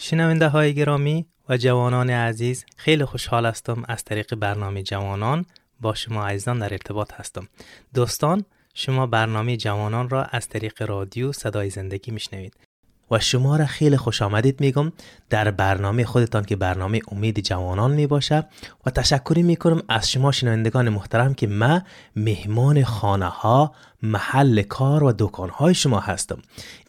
شنونده های گرامی و جوانان عزیز خیلی خوشحال هستم از طریق برنامه جوانان با شما عزیزان در ارتباط هستم. دوستان شما برنامه جوانان را از طریق رادیو صدای زندگی میشنوید و شما را خیلی خوش آمدید میگم. در برنامه خودتان که برنامه امید جوانان می باشه و تشکری می‌کنم از شما شنوندگان محترم که ما مهمان خانه ها محل کار و دکان های شما هستم.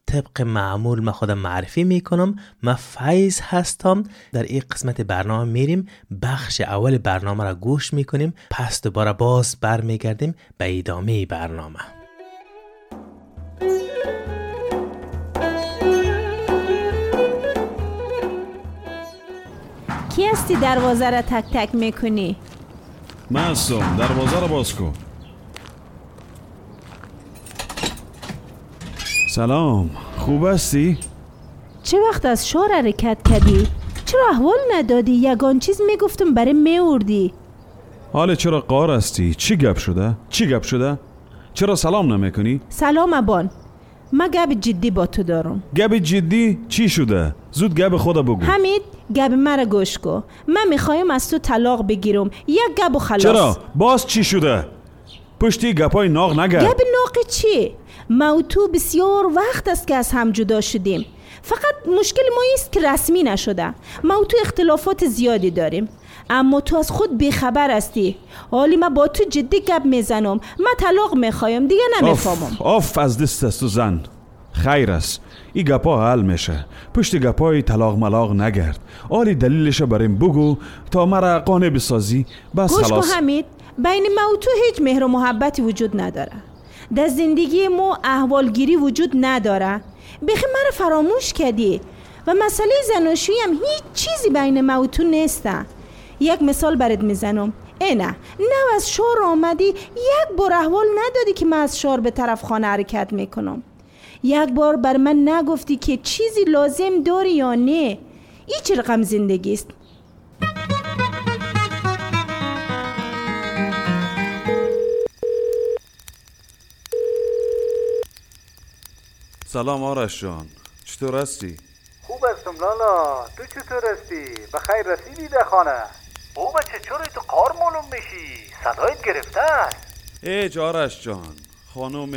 طبق معمول ما خودم معرفی می‌کنم. من فیض هستم. در این قسمت برنامه میریم. بخش اول برنامه را گوش می‌کنیم. پس دوباره باز برمیگردیم به ادامه برنامه. کی هستی دروازه را تک تک می‌کنی؟ من هستم. دروازه را باز کن. سلام خوب هستی؟ چه وقت از شار حرکت کردی؟ چرا احوال ندادی؟ یگان چیز می‌گفتم برای میوردی حال چرا قار هستی؟ چی گپ شده؟ چی گپ شده؟ چرا سلام نمی‌کنی؟ سلام ابان ما گب جدی با تو دارم گپ جدی چی شده؟ زود گپ خدا بگو حمید گب مرا گوش کو من می‌خوایم از تو طلاق بگیرم یک گب و خلاص چرا؟ باز چی شده؟ پشتی گپای ناحق نگرد گب ناحق چی؟ ما و تو بسیار وقت است که از هم جدا شدیم. فقط مشکل ما است که رسمی نشده. ما و تو اختلافات زیادی داریم. اما تو از خود بیخبر هستی. حالی ما با تو جدی گپ می‌زنم. من طلاق می‌خوایم دیگه نمی‌فهمم. آف آف از دست است زن. خیر است. ای گپا حل میشه. پشت گپای طلاق ملاق نگرد. آلی دلیلش بریم بگو تا مرا قانع بسازی. بس خلاص. حمید. بین ما و تو هیچ مهر و محبتی وجود نداره. در زندگی ما احوالگیری وجود نداره. بخی مرا فراموش کردی و مسئله زناشویی هم هیچ چیزی بین ما و تو نیسته یک مثال برات می‌زنم. اینه نه از شار آمدی یک بار احوال ندادی که من از شار به طرف خانه حرکت می‌کنم. یک بار بر من نگفتی که چیزی لازم داری یا نه. این چه رقم زندگی است. سلام آرش جان. چطور هستی؟ خوب هستم لالا. تو چطور هستی؟ بخیر رسیدی در خانه؟ او بچه چرا تو قار معلوم میشی؟ صدایت گرفته است. ایج آرش جان خانم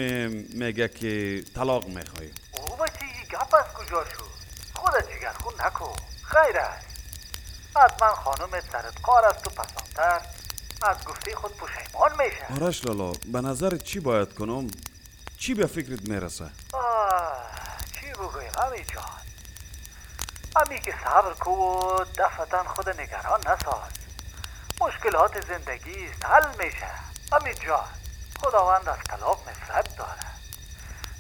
میگه که طلاق می‌خوایم او بچه این گپ از کجا شد؟ خودت جگر خون نکن. خیر است. حتما خانومت سرت قار است و پسانتر. از گفته خود پشیمان میشه. آرش لالا به نظر چی باید کنم؟ چی به فکرت می‌رسه؟ آه، امی جان. امی که صبر کو و دفتن خود نگران نساز. مشکلات زندگی است حل میشه. امی جان خداوند از طلاق نفرت داره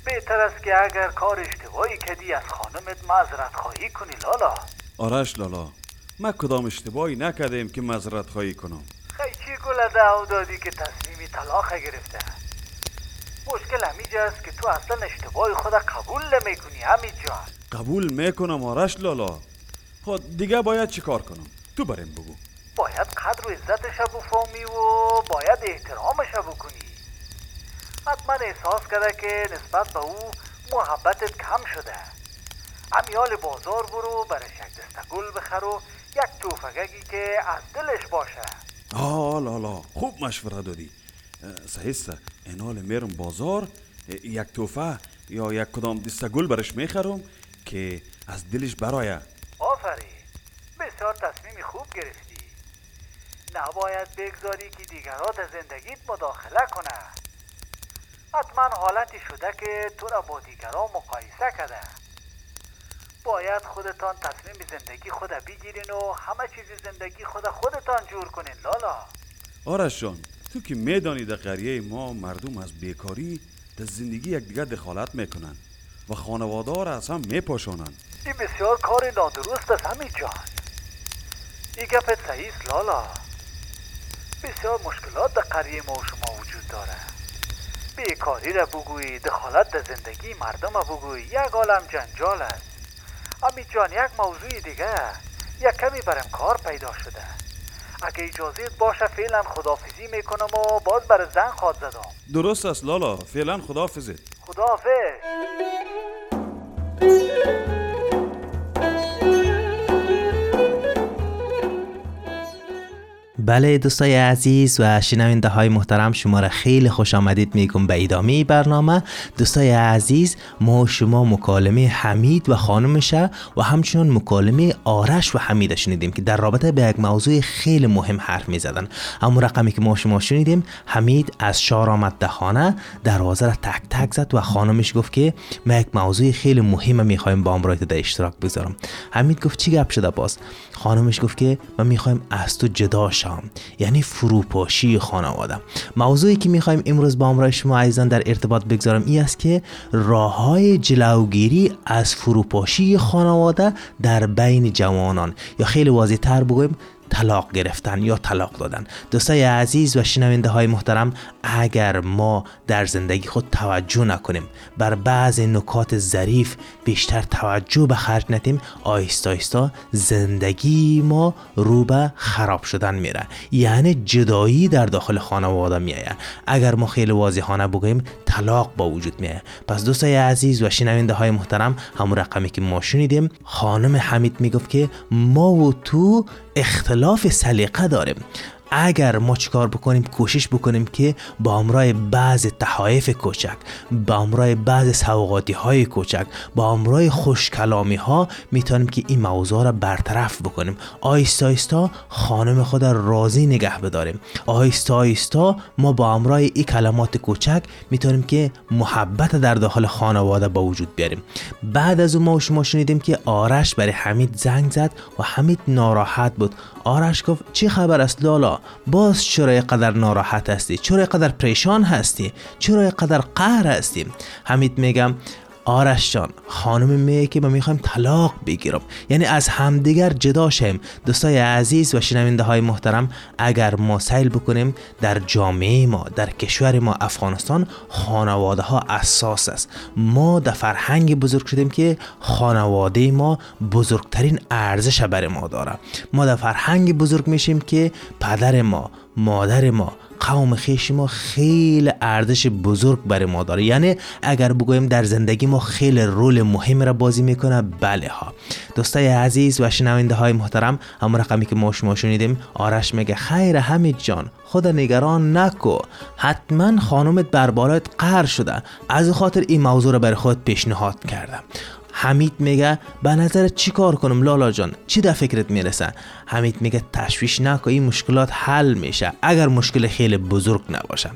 بهتر است که اگر کار اشتباهی کردی از خانمت معذرت خواهی کنی لالا. آرش لالا من کدام اشتباهی نکردیم که مذرت خواهی کنم؟ خیلی چی گل دعو دادی که تصمیمی طلاق گرفته مشکل همیجا است که تو اصلا اشتباه خود قبول نمی همین جان. قبول می‌کنم آرش لالا. خود دیگه باید چیکار کنم؟ تو بریم بگو. باید قدر و عزتش بفهمی و باید احترامش بکنی. حتما احساس کرده که نسبت به او محبتت کم شده. امیال بازار برو یک دسته گل بخر و یک توفگگی که از دلش باشه. آه لالا خوب مشوره دادی. صحیحسته اینال میرم بازار یک توفه یا یک کدام دسته گل برش می‌خرم که از دلش برایه. آفرین. بسیار تصمیم خوب گرفتی. نباید بگذاری که دیگرات زندگیت مداخله کنه حتما حالتی شده که تو را با دیگران مقایسه کرده. باید خودتان تصمیم زندگی خود بگیرین و همه چیز زندگی خود خودتان جور کنین لالا. آرش جان تو که میدانی در قریه ما مردم از بیکاری در زندگی یکدیگر دخالت می‌کنن و خانواده را از هم میپاشانند این بسیار کار نادرست است همین جان. این گپت صحیح لالا. بسیار مشکلات در قریه ما و شما وجود داره. بیکاری را بگویی دخالت در زندگی مردم را بگویی یک عالم جنجال است. همین جان یک موضوع دیگه. یک کمی برم کار پیدا شده. اگه اجازه باشه فعلا خدافزی می‌کنم و باز بر زن خواد زدم؟ درست است لالا. فعلا خداحافظت خداحافظ. بله دوستای عزیز و شنونده های محترم شما را خیلی خوش آمدید میگم به ادامه برنامه. دوستای عزیز ما شما مکالمه حمید و خانمشه و همچنان مکالمه آرش و حمید شنیدیم که در رابطه به یک موضوع خیلی مهم حرف می زدن اما رقمی که ما شما شنیدیم حمید از شار آمد ده خانه دروازه را تک تک زد و خانمش گفت که ما یک موضوع خیلی مهم می‌خوایم با امرایت در اشتراک بذارم حمید گفت چی گپ شده باز؟ خانمش گفت که ما می‌خوایم از تو جدا شم. یعنی فروپاشی خانواده. موضوعی که می‌خوایم امروز با امرای شما عزیزان در ارتباط بگذارم این است که راه های جلوگیری از فروپاشی خانواده در بین جوانان. یا خیلی واضح تر بگویم طلاق گرفتن یا طلاق دادن. دوستای عزیز و شنونده های محترم اگر ما در زندگی خود توجه نکنیم. بر بعض نکات ظریف بیشتر توجه به خرج ندیم. آیستا آیستا زندگی ما رو به خراب شدن میره. یعنی جدایی در داخل خانواده میآید اگر ما خیلی واضحانه بگوییم طلاق با وجود میآید پس دوستای عزیز و شنونده های محترم همون رقمی که ما شنیدیم خانم حمید می‌گفت که ما و تو اختلاف سلیقه داریم. اگر ما چیکار بکنیم کوشش بکنیم که با امرای بعض تحایف کوچک با امرای بعض سوقاتی های کوچک با امرای خوش کلامی ها می‌تونیم که این موضوع را برطرف بکنیم. آیستا آیستا خانم خود را راضی نگه بداریم. آیستا آیستا ما با امرای این کلمات کوچک می‌تونیم که محبت در داخل خانواده با وجود بیاریم. بعد از اون ما شما شنیدیم که آرش برای حمید زنگ زد و حمید ناراحت بود. آرش گفت چی خبر است لالا؟ باز چرا قدر ناراحت هستی؟ چرا قدر پریشان هستی؟ چرا قدر قهر هستی؟ حمید میگم آرش جان خانم میگه که ما می‌خوایم طلاق بگیرم. یعنی از همدیگر جدا شیم. دوستای عزیز و شنونده های محترم اگر ما سیل بکنیم در جامعه ما در کشور ما افغانستان خانواده ها اساس است. ما در فرهنگ بزرگ شدیم که خانواده ما بزرگترین ارزش برای ما داره ما در فرهنگ بزرگ میشیم که پدر ما مادر ما قوم خیش ما خیلی ارزش بزرگ برای ما داره. یعنی اگر بگویم در زندگی ما خیلی رول مهم را بازی می‌کنه بله ها. دوستای عزیز و شنونده های محترم همون رقمی که ما شما شنیدیم آرش میگه خیر حمید جان خدا نگران نکو. حتما خانومت بر بالایت قهر شده. از خاطر این موضوع را برای خود پیشنهاد کردم. حمید میگه به نظر چی کار کنم لالا جان؟ چی در فکرت می‌رسه؟ حمید میگه تشویش نکن این مشکلات حل میشه اگر مشکل خیلی بزرگ نباشه.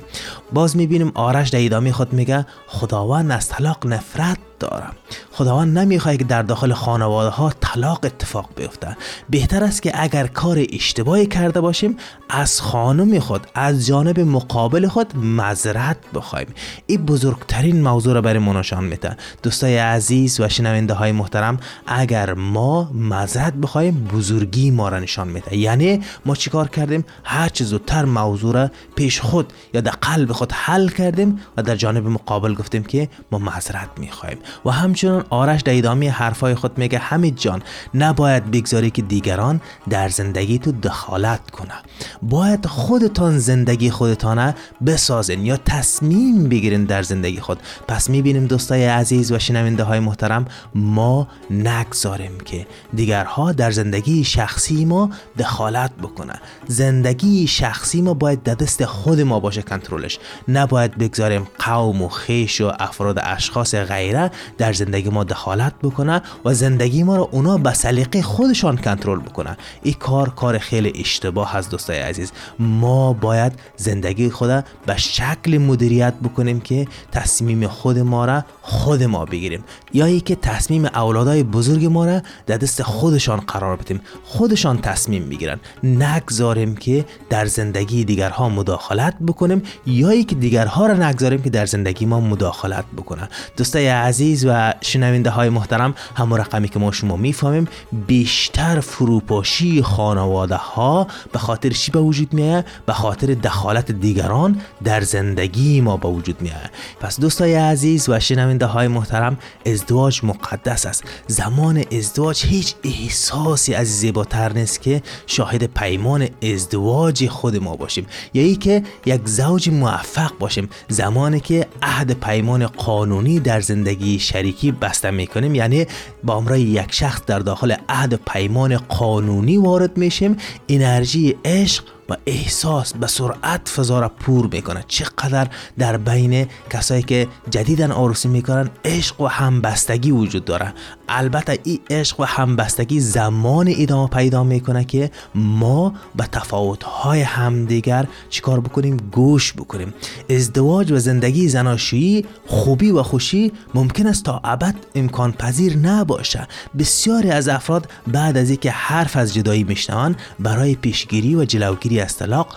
باز می‌بینیم آرش در ادامه خود میگه خداوند از طلاق نفرت دارم. خداوند نمی‌خواد که در داخل خانواده ها طلاق اتفاق بیفته. بهتر است که اگر کار اشتباهی کرده باشیم از خانم خود از جانب مقابل خود مذرت بخوایم این بزرگترین موضوع را برای ما نشان میده. دوستای عزیز و شنونده های محترم اگر ما مذرت بخوایم بزرگی ما را نشان میده. یعنی ما چیکار کردیم؟ هر چه زودتر موضوع را پیش خود یا در قلب خود حل کردیم و در جانب مقابل گفتیم که ما معذرت می‌خوایم و همچنان آرش در ادامه حرفای خود میگه حمید جان نباید بگذاری که دیگران در زندگی تو دخالت کنه باید خودتان زندگی خودتانه بسازین یا تصمیم بگیرین در زندگی خود. پس می‌بینیم دوستای عزیز و شنونده های محترم ما نگذاریم که دیگرها در زندگی شخصی ما دخالت بکنه زندگی شخصی ما باید در دست خود ما باشه کنترلش. نباید بگذاریم قوم و خیش و افراد اشخاص غیره در زندگی ما دخالت بکنه و زندگی ما رو اونا به سلیقه خودشان کنترل بکنه. این کار کار خیلی اشتباه هست دوستای عزیز. ما باید زندگی خود به شکل مدیریت بکنیم که تصمیم خود ما را خود ما بگیریم. یا ای که تصمیم اولادای بزرگ ما را در دست خودشان قرار بدیم. خودشان تصمیم بگیرن نگذاریم که در زندگی دیگرها مداخلت بکنیم یا ای که دیگرها را نگذاریم که در زندگی ما مداخلت بکنن. دوستای عزیز عزیز و شنونده های محترم همون رقمی که ما شما می‌فهمیم بیشتر فروپاشی خانواده ها به خاطر چی به وجود میاد به خاطر دخالت دیگران در زندگی ما به وجود میاد پس دوستای عزیز و شنونده های محترم ازدواج مقدس است. زمان ازدواج هیچ احساسی از زیباتر نیست که شاهد پیمان ازدواج خود ما باشیم. یا ای که یک زوج موفق باشیم. زمانی که عهد پیمان قانونی در زندگی شریکی بسته می‌کنیم. یعنی با امرای یک شخص در داخل عهد پیمان قانونی وارد میشیم. انرژی عشق و احساس به سرعت فضا را پور می‌کنه چقدر در بین کسایی که جدیدن عروسی می‌کنن عشق و همبستگی وجود داره. البته این عشق و همبستگی زمان ادامه پیدا می‌کنه که ما به تفاوتهای همدیگر چیکار بکنیم؟ گوش بکنیم. ازدواج و زندگی زناشویی خوبی و خوشی ممکن است تا ابد امکان پذیر نباشه. بسیاری از افراد بعد از اینکه حرف از جدایی میشنوند برای پیشگیری و جلوگیری از طلاق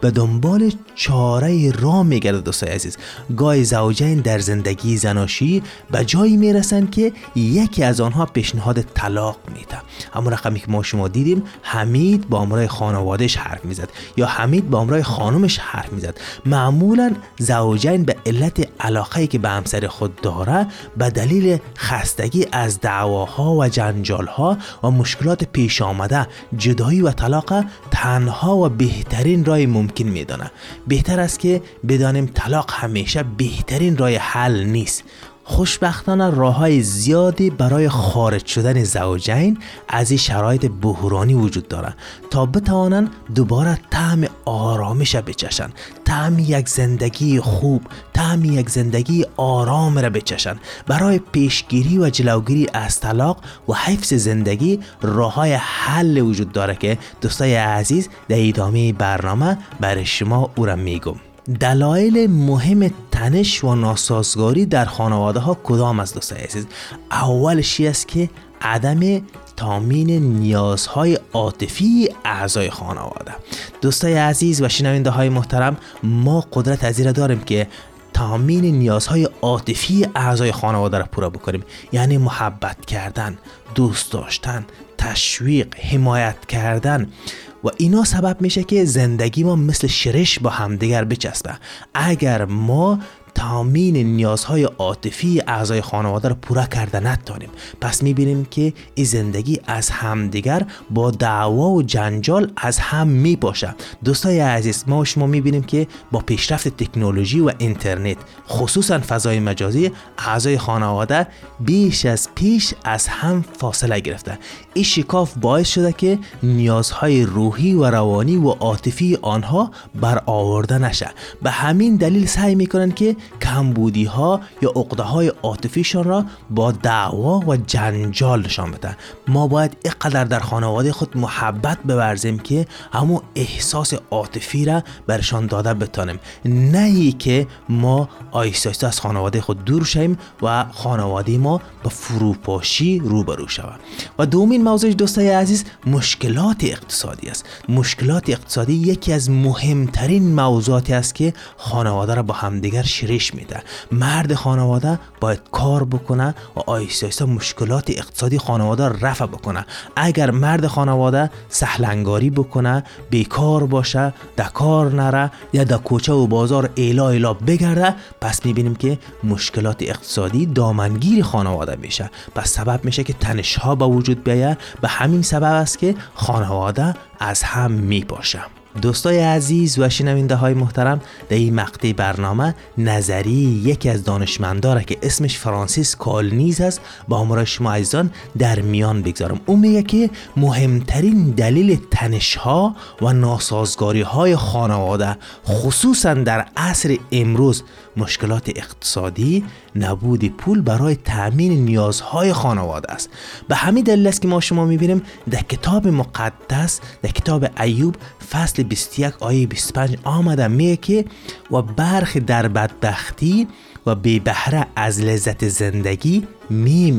به دنبال چاره را میگرده دوستای عزیز. گاهی زوجین در زندگی زناشویی به جایی می‌رسند که یکی از آنها پیشنهاد طلاق میده همون رقمی که ما شما دیدیم حمید با امرای خانوادش حرف می‌زد یا حمید با امرای خانمش حرف می‌زد. معمولا زوجین به علت علاقه که به همسر خود داره به دلیل خستگی از دعواها و جنجالها و مشکلات پیش آمده جدایی و طلاق تنها و بهترین رای ممکن میدانه بهتر است که بدانیم طلاق همیشه بهترین رای حل نیست. خوشبختانه راه های زیادی برای خارج شدن زوجین از این شرایط بحرانی وجود دارند تا بتوانند دوباره طعم آرامش بچشن. طعم یک زندگی خوب طعم یک زندگی آرام را بچشن. برای پیشگیری و جلوگیری از طلاق و حفظ زندگی راه های حل وجود داره که دوستای عزیز در ادامه برنامه برای شما او را میگم. دلایل مهم تنش و ناسازگاری در خانواده ها کدام از دوستای عزیز؟ اولش است که عدم تامین نیازهای عاطفی اعضای خانواده. دوستای عزیز و شنونده های محترم ما قدرت از داریم که تامین نیازهای عاطفی اعضای خانواده را پورا بکنیم. یعنی محبت کردن دوست داشتن تشویق حمایت کردن. و اینا سبب میشه که زندگی ما مثل شرش با همدیگر بچسبه. اگر ما تامین نیازهای عاطفی اعضای خانواده رو پورا کرده نتانیم پس می‌بینیم که این زندگی از همدیگر با دعوا و جنجال از هم میپاشه دوستای عزیز ما شما می‌بینیم که با پیشرفت تکنولوژی و اینترنت خصوصا فضای مجازی اعضای خانواده بیش از پیش از هم فاصله گرفته. این شکاف باعث شده که نیازهای روحی و روانی و عاطفی آنها برآورده نشه. به همین دلیل سعی می‌کنن که کمبودی ها یا عقده های عاطفیشان را با دعوا و جنجال نشان بدن. ما باید اینقدر در خانواده خود محبت بورزیم که همون احساس عاطفی را برشان داده بتانیم. نه ای که ما آیسته از خانواده خود دور شویم و خانواده ما به فروپاشی روبرو شود و دومین موضوع دوستای عزیز مشکلات اقتصادی است. مشکلات اقتصادی یکی از مهمترین موضوعاتی است که خانواده را با همدیگر شریک میده. مرد خانواده باید کار بکنه و آیسته آیسته مشکلات اقتصادی خانواده رفع بکنه. اگر مرد خانواده سهلنگاری بکنه بیکار باشه در کار نره یا در کوچه و بازار ایلا ایلا بگرده پس می‌بینیم که مشکلات اقتصادی دامنگیر خانواده میشه. پس سبب میشه که تنش ها به وجود بیاید. به همین سبب است که خانواده از هم میپاشه دوستای عزیز و شنونده های محترم در این مقطع برنامه نظری یکی از دانشمنداره که اسمش فرانسیس کالنیز است با همراه شما عزیزان در میان بگذارم. اون میگه که مهمترین دلیل تنش ها و ناسازگاری های خانواده خصوصا در عصر امروز مشکلات اقتصادی نبود پول برای تأمین نیازهای خانواده است. به همین دلیل است که ما شما می‌بینیم در کتاب مقدس در کتاب ایوب فصل 21 آیه 25 آمده میگه که و برخ در بدبختی و بی بهره از لذت زندگی می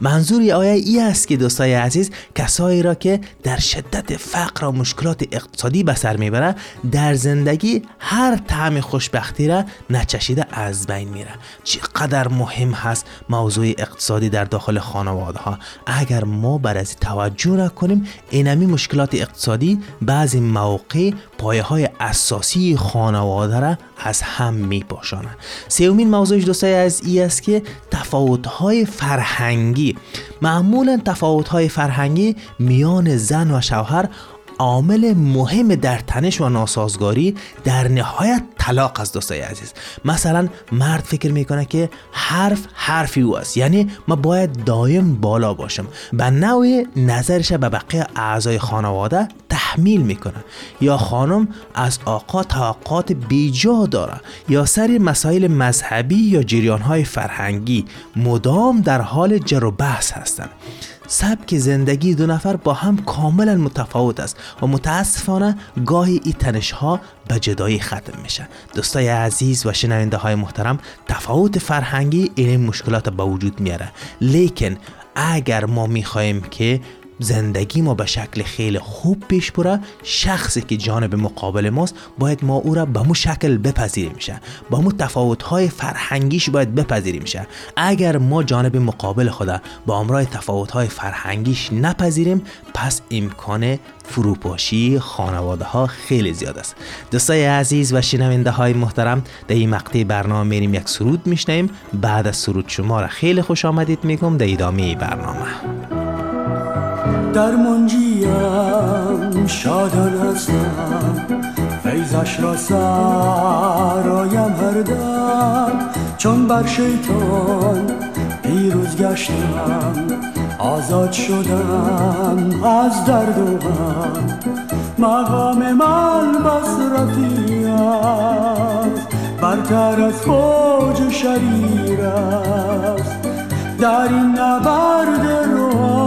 میرن منظور آیه ای است که دوستای عزیز کسایی را که در شدت فقر و مشکلات اقتصادی به سر می‌بره در زندگی هر طعم خوشبختی را نچشیده از بین میره. چقدر مهم هست موضوع اقتصادی در داخل خانواده ها اگر ما بر از توجه نکنیم اینمی مشکلات اقتصادی بعضی موقع پایه های اساسی خانواده را از هم می پاشانند سومین موضوع دوستای از ای است که تفاوت های فرهنگی. معمولا تفاوت های فرهنگی میان زن و شوهر عامل مهم در تنش و ناسازگاری در نهایت طلاق از دوستای عزیز. مثلا مرد فکر می‌کنه که حرف حرفی او است. یعنی ما باید دایم بالا باشم. به نوع نظرش به بقیه اعضای خانواده تحمیل می‌کنه. یا خانم از آقا توقعات بیجا داره. یا سری مسائل مذهبی یا جریان های فرهنگی مدام در حال جر و بحث هستند سبک زندگی دو نفر با هم کاملا متفاوت است و متاسفانه گاهی این تنش ها به جدایی ختم میشه. دوستای عزیز و شنونده های محترم تفاوت فرهنگی این مشکلات به وجود میاره. لیکن اگر ما می‌خواهیم که زندگی ما به شکل خیلی خوب پیش بره. شخصی که جانب مقابل ماست باید ما او را به مو شکل بپذیریم شه. با مو تفاوت های فرهنگیش باید بپذیریم شه. اگر ما جانب مقابل خدا با امرای تفاوت های فرهنگیش نپذیریم پس امکان فروپاشی خانواده ها خیلی زیاد است. دوستای عزیز و شنونده های محترم در این مقطع برنامه میریم یک سرود میشنیم بعد از سرود شما را خیلی خوش آمدید میگم. در ادامه برنامه. در منجیم شادان هستم فیضش را سرایم هر دم. چون بر شیطان پیروز گشتم آزاد شدم از درد و غم. مقام من بس است برتر از فوج شریر است. در این نبرد روحانی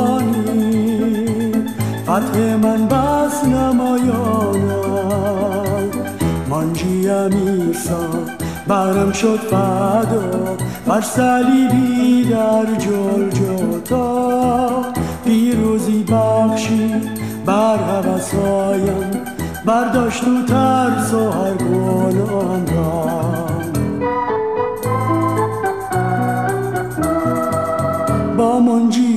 فتح من بس نمایانم مانجی امیرسا برم شد فدا. بر صلیبی در جلجتا پیروزی بخشی بر هوسایم. برداشت و ترس و هر گناهم را با منجیم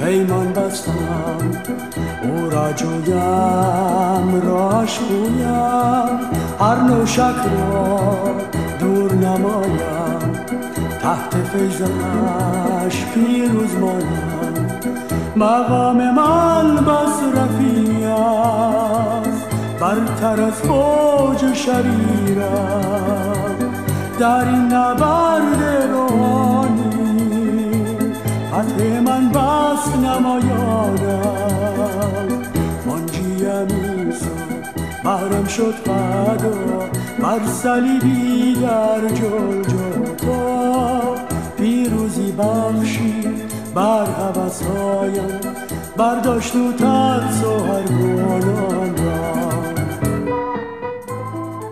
پیمان بستم. او را جویم راش بویم هر نوشک را دور نمایم. تحت فیضش پیروز مایم مقام من بس رفی است برتر از فوج شریرم در این نبرد روحانی فتح من بس نمایانم منجیم ایسا بهرم شد فدا بر صلیبی در جلجتا پیروزی بخشی بر هوسهایم. برداشت و ترس و هر گناهم را.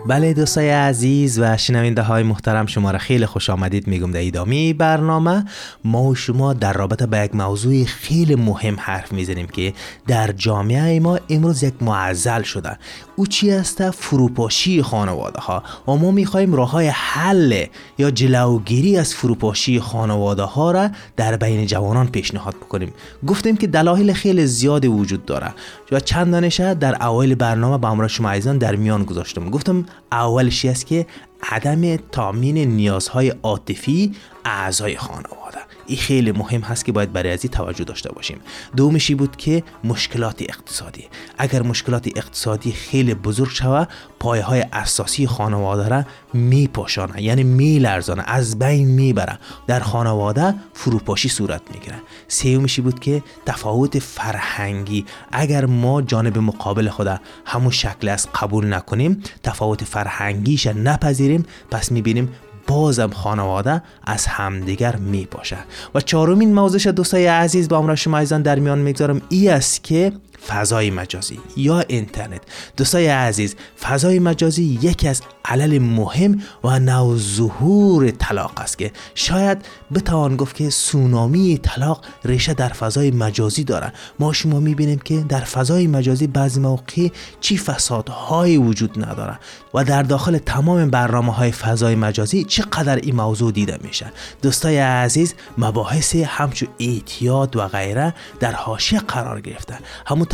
بله دوستای عزیز و شنونده های محترم شما را خیلی خوش آمدید میگم در ادامه برنامه ما و شما در رابطه با یک موضوع خیلی مهم حرف می‌زنیم که در جامعه ما امروز یک معزل شده. او چی است؟ فروپاشی خانواده ها و ما می‌خواهیم راه های حل یا جلوگیری از فروپاشی خانواده ها را در بین جوانان پیشنهاد بکنیم. گفتیم که دلایل خیلی زیادی وجود داره. و چند دانشه در اوایل برنامه با امرا شما عزیزان در میان گذاشتم. گفتم اولش است که عدم تامین نیازهای عاطفی اعضای خانواده. این خیلی مهم هست که باید برای ازی توجه داشته باشیم. دومشی بود که مشکلات اقتصادی. اگر مشکلات اقتصادی خیلی بزرگ شوه پایه های اساسی خانواده را میپاشانه یعنی میلرزانه از بین می‌بره. در خانواده فروپاشی صورت می‌گیره. سومشی بود که تفاوت فرهنگی. اگر ما جانب مقابل خدا همون شکل از قبول نکنیم تفاوت فرهنگیش نپذیریم پس می‌بینیم بازم خانواده از همدیگر می باشه و چهارمین موضوع دوستای عزیز با امرا شما ایزان در میان می‌گذارم. ای است که فضای مجازی یا اینترنت. دوستای عزیز فضای مجازی یکی از علل مهم و نو ظهور طلاق است که شاید بتوان گفت که سونامی طلاق ریشه در فضای مجازی داره ما شما می‌بینیم که در فضای مجازی بعضی موقع چی فسادهایی وجود نداره و در داخل تمام برنامه های فضای مجازی چقدر این موضوع دیده میشه. دوستای عزیز مباحث همچو اعتیاد و غیره در حاشیه قرار گرفته.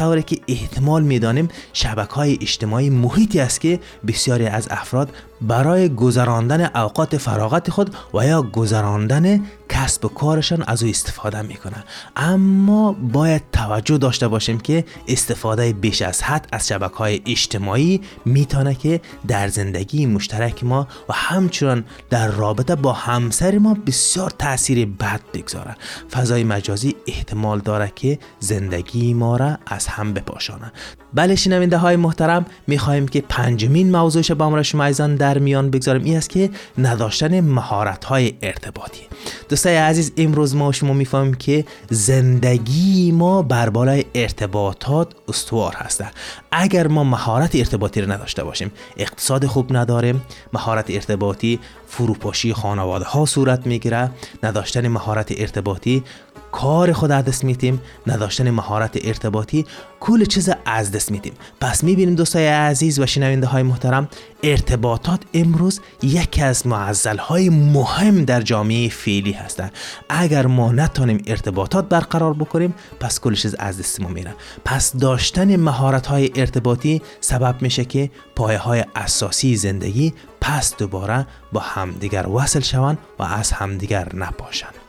همونطوری که احتمال می‌دانیم شبکه های اجتماعی محیطی است که بسیاری از افراد برای گذراندن اوقات فراغت خود و یا گذراندن کسب و کارشان از او استفاده می‌کنن اما باید توجه داشته باشیم که استفاده بیش از حد از شبکه های اجتماعی می‌تونه که در زندگی مشترک ما و همچنان در رابطه با همسر ما بسیار تاثیر بد بگذاره. فضای مجازی احتمال داره که زندگی ما را از هم بپاشانه. بله شنونده های محترم می‌خواهیم که پنجمین موضوعش با ما شما در میان بگذاریم. این است که نداشتن مهارت های ارتباطی. دوستای عزیز امروز ما شما می‌فهمیم که زندگی ما بر بالای ارتباطات استوار هسته اگر ما مهارت ارتباطی رو نداشته باشیم اقتصاد خوب نداریم مهارت ارتباطی فروپاشی خانواده ها صورت می‌گیره نداشتن مهارت ارتباطی کار خود از دست میتیم نداشتن مهارت ارتباطی کل چیز از دست میدیم. پس می‌بینیم دوستای عزیز و شنونده های محترم ارتباطات امروز یکی از معزل های مهم در جامعه فعلی هستند اگر ما نتونیم ارتباطات برقرار بکنیم پس کل چیز از دست ما میره. پس داشتن مهارت های ارتباطی سبب میشه که پایه های اساسی زندگی پس دوباره با همدیگر وصل شوند و از همدیگر نپاشند.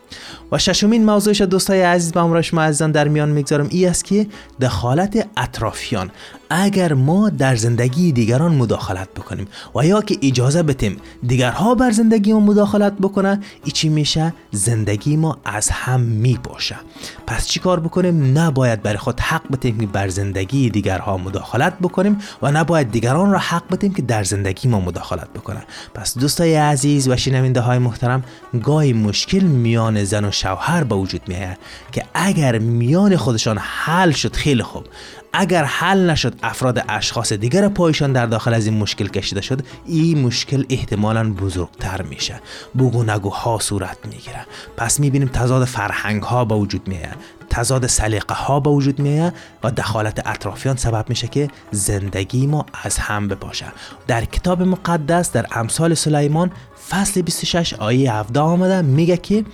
و ششمین موضوعش دوستای عزیز با امرا شما عزیزان در میان می‌گذارم. ای است که دخالت اطرافیان. اگر ما در زندگی دیگران مداخلت بکنیم و یا که اجازه بتیم دیگرها بر زندگی ما مداخلت بکنه ای چی میشه؟ زندگی ما از هم میپاشه. پس چی کار بکنیم؟ نباید برای خود حق بتیم که بر زندگی دیگرها مداخلت بکنیم و نباید دیگران را حق بتیم که در زندگی ما مداخلت بکنن. پس دوستای عزیز و شنونده های محترم گاهی مشکل میان زن و شوهر به وجود میآید که اگر میان خودشان حل شد خیلی خوب. اگر حل نشد افراد اشخاص دیگر پایشان در داخل از این مشکل کشیده شد این مشکل احتمالا بزرگتر میشه. بگو ها صورت می‌گیره. پس می‌بینیم تضاد فرهنگ ها به وجود میاد تضاد سلیقه ها به وجود میاد و دخالت اطرافیان سبب میشه که زندگی ما از هم بپاشه. در کتاب مقدس در امثال سلیمان فصل 26 آیه 17 آمده میگه که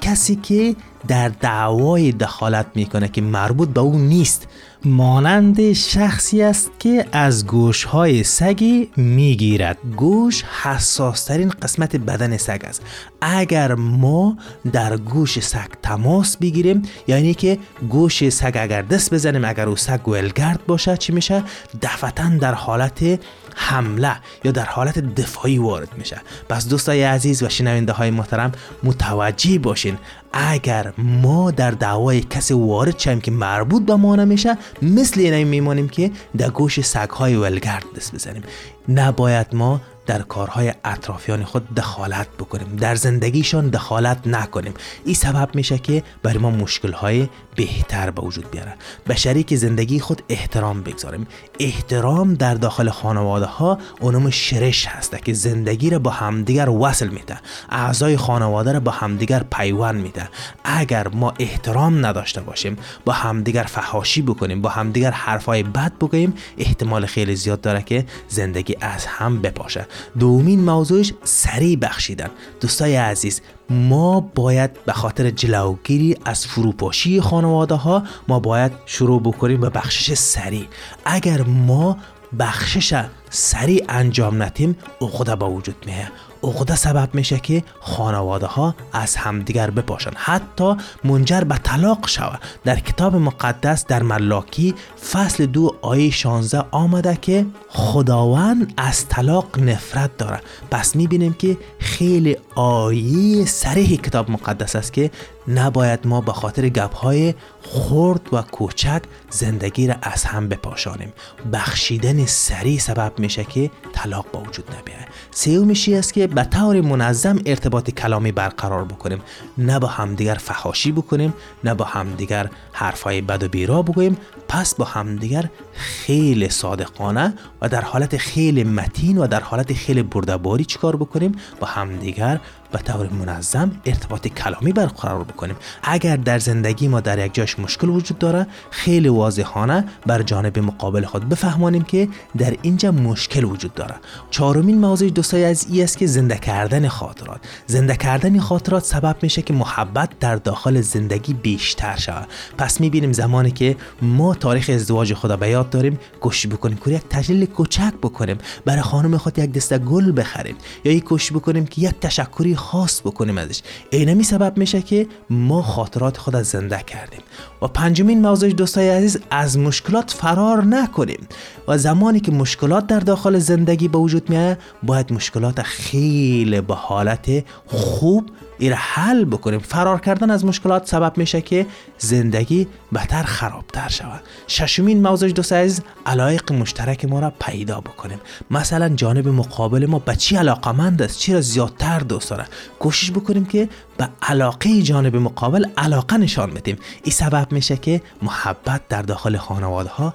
کسی که در دعوای دخالت می‌کنه که مربوط به او نیست. مانند شخصی است که از گوش های سگی می‌گیرد. گوش حساسترین قسمت بدن سگ است. اگر ما در گوش سگ تماس بگیریم یعنی که گوش سگ اگر دست بزنیم اگر او سگ ولگرد باشه چی میشه؟ دفتا در حالت حمله یا در حالت دفاعی وارد میشه. پس دوستای عزیز و شنونده های محترم متوجه باشین اگر ما در دعوای کسی وارد شیم که مربوط به ما نمیشه مثل اینایی میمانیم که در گوش سگ های ولگرد دست بزنیم. نباید ما در کارهای اطرافیان خود دخالت بکنیم. در زندگیشان دخالت نکنیم. این سبب میشه که برای ما مشکلهای بهتر به وجود بیاره به شریک زندگی خود احترام بگذاریم. احترام در داخل خانواده ها اونم شرش هسته که زندگی را با همدیگر وصل میده. اعضای خانواده را با همدیگر پیوند میده. اگر ما احترام نداشته باشیم با همدیگر فحاشی بکنیم با همدیگر حرفای بد بگوییم احتمال خیلی زیاد داره که زندگی از هم بپاشه. دومین موضوعش سریع بخشیدن. دوستای عزیز ما باید به خاطر جلوگیری از فروپاشی خانواده ها ما باید شروع بکنیم به بخشش سریع. اگر ما بخشش سریع انجام ندیم عقده به وجود میه. عقده سبب میشه که خانواده ها از همدیگر بپاشن. حتی منجر به طلاق شود. در کتاب مقدس در ملاکی فصل دو آیه 16 آمده که خداوند از طلاق نفرت داره پس می‌بینیم که خیلی آیه سریح کتاب مقدس است که نباید ما به خاطر گپهای خرد و کوچک زندگی را از هم بپاشانیم. بخشیدن سریع سبب میشه که طلاق با وجود نبیه سیومشی است که به طور منظم ارتباط کلامی برقرار بکنیم. نه با همدیگر فحاشی بکنیم نه با همدیگر حرفای بد و بیرا بگوییم. پس با همدیگر خیلی صادقانه و در حالت خیلی متین و در حالت خیلی بردباری چیکار بکنیم؟ با همدیگر به طور منظم ارتباط کلامی برقرار بکنیم. اگر در زندگی ما در یک جاش مشکل وجود داره خیلی واضحانه بر جانب مقابل خود بفهمانیم که در اینجا مشکل وجود داره. چهارمین موضوع دوستای از ای است که زنده کردن خاطرات. زنده کردن خاطرات سبب میشه که محبت در داخل زندگی بیشتر شود. پس می‌بینیم زمانی که ما تاریخ ازدواج خدا به یاد داریم کوشش بکنیم. که یک تجلیل کوچک بکنیم. برای خانم خود یک دسته گل بخریم. یا یک کوشش بکنیم که یک تشکری خاص بکنیم ازش. اینمی سبب میشه که ما خاطرات خود از زنده کردیم. و پنجمین موضوع دوستای عزیز از مشکلات فرار نکنیم. و زمانی که مشکلات در داخل زندگی به وجود میاد باید مشکلات خیلی به حالت خوب را حل بکنیم. فرار کردن از مشکلات سبب میشه که زندگی بهتر خرابتر شود. ششمین موضوع دوست عزیز علایق مشترک ما را پیدا بکنیم. مثلا جانب مقابل ما به چی علاقمند است؟ چی را زیادتر دوست داره؟ کوشش بکنیم که به علاقه جانب مقابل علاقه نشان بدیم. این سبب میشه که محبت در داخل خانواده ها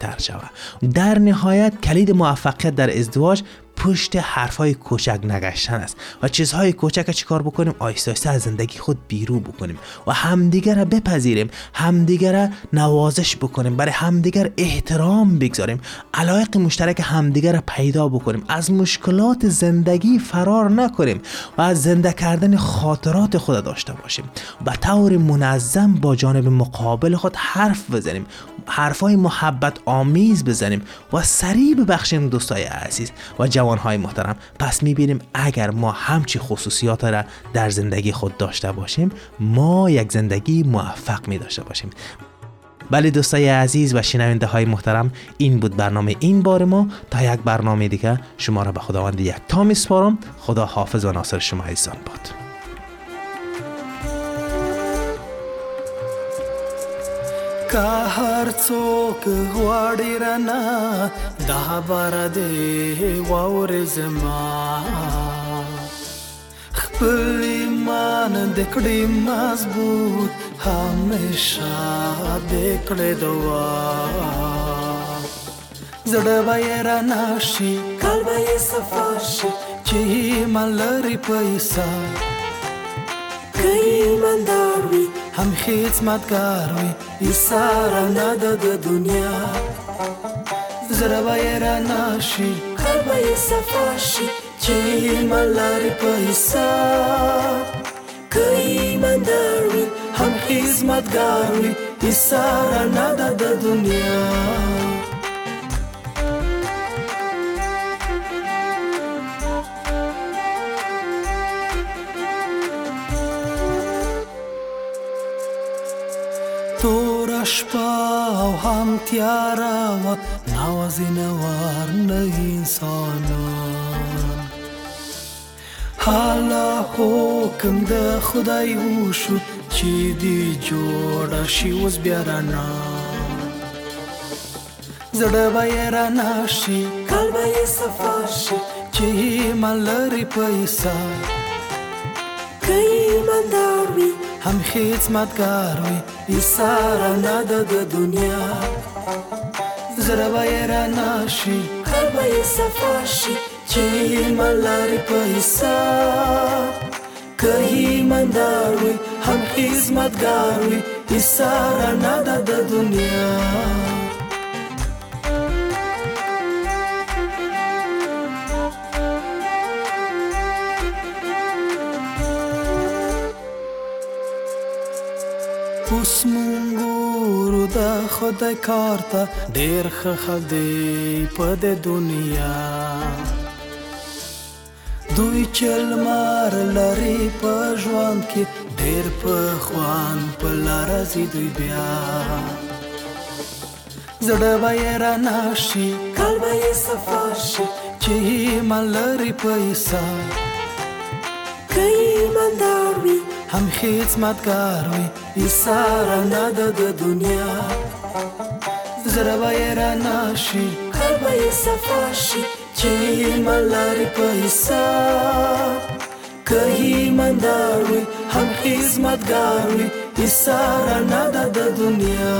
تر شود. در نهایت کلید موفقیت در ازدواج پشت حرفهای کوچک نگشتن است و چیزهای کوچک چیکار بکنیم؟ آیسته از زندگی خود بیرو بکنیم و همدیگر را بپذیریم همدیگر را نوازش بکنیم برای همدیگر احترام بگذاریم علایق مشترک همدیگر را پیدا بکنیم از مشکلات زندگی فرار نکنیم و از زنده کردن خاطرات خود داشته باشیم. به طور منظم با جانب مقابل خود حرف بزنیم حرفای محبت آمیز بزنیم و سریع ببخشیم دوستای عزیز و جوانهای محترم پس می‌بینیم اگر ما همچی خصوصیات را در زندگی خود داشته باشیم ما یک زندگی موفق می داشته باشیم. بله دوستای عزیز و شنونده های محترم این بود برنامه این بار ما. تا یک برنامه دیگه شما را به خداوند یک تا میسپارم. خدا حافظ و ناصر شما عزیزان باد کا هر څوک غواړي رانه دا بار دې واور زما خپل ایمان د کړي مضبوط همیشه د کړي دوا زړه به را ناشي قلب یې صفا شي چې ملري پیسې کوي ایماندار وي هم خدمتګار وي ایساره نه ده د دنیا. زړه به یې رڼا شي قلب یې صفا شي چې ملارې په حساب. که ایماندار وي هم خدمتګار وي ایساره نه ده د دنیا توره شپه او هم تیاره وه نازینوار نه انسانان حالا حکم د خدای وشو چې دی جوړه شي اوس بیا رڼا زړه به یې رڼا شي قلبه یې صفا شي چې ایمان لري په عیسی که ایماندار هم خدمتگار وي. ایسار نه د دنیا. زره به را ناشي هر به صفاشي چې ملاري په حساب کهی مندار وي. هم خدمتگار وي. ایسار نه د دنیا. اوس مونږ ګورو د خدای کار ته ډېر ښه خلک دی په د دنیا دوی چل مار لري په ژوند کې ډېر په خوان په لار زی دوی بیا زړه به یې رڼا شي قلب یې صفا شي چې ملري پیسې کوي مندار وي هم خدمتگار وي ایسار نه د دنیا زړه به را ناشي کار به صفا شي چې ملاري پیسې که ایماندار وي هم خدمتګار وي ایسار نه د دنیا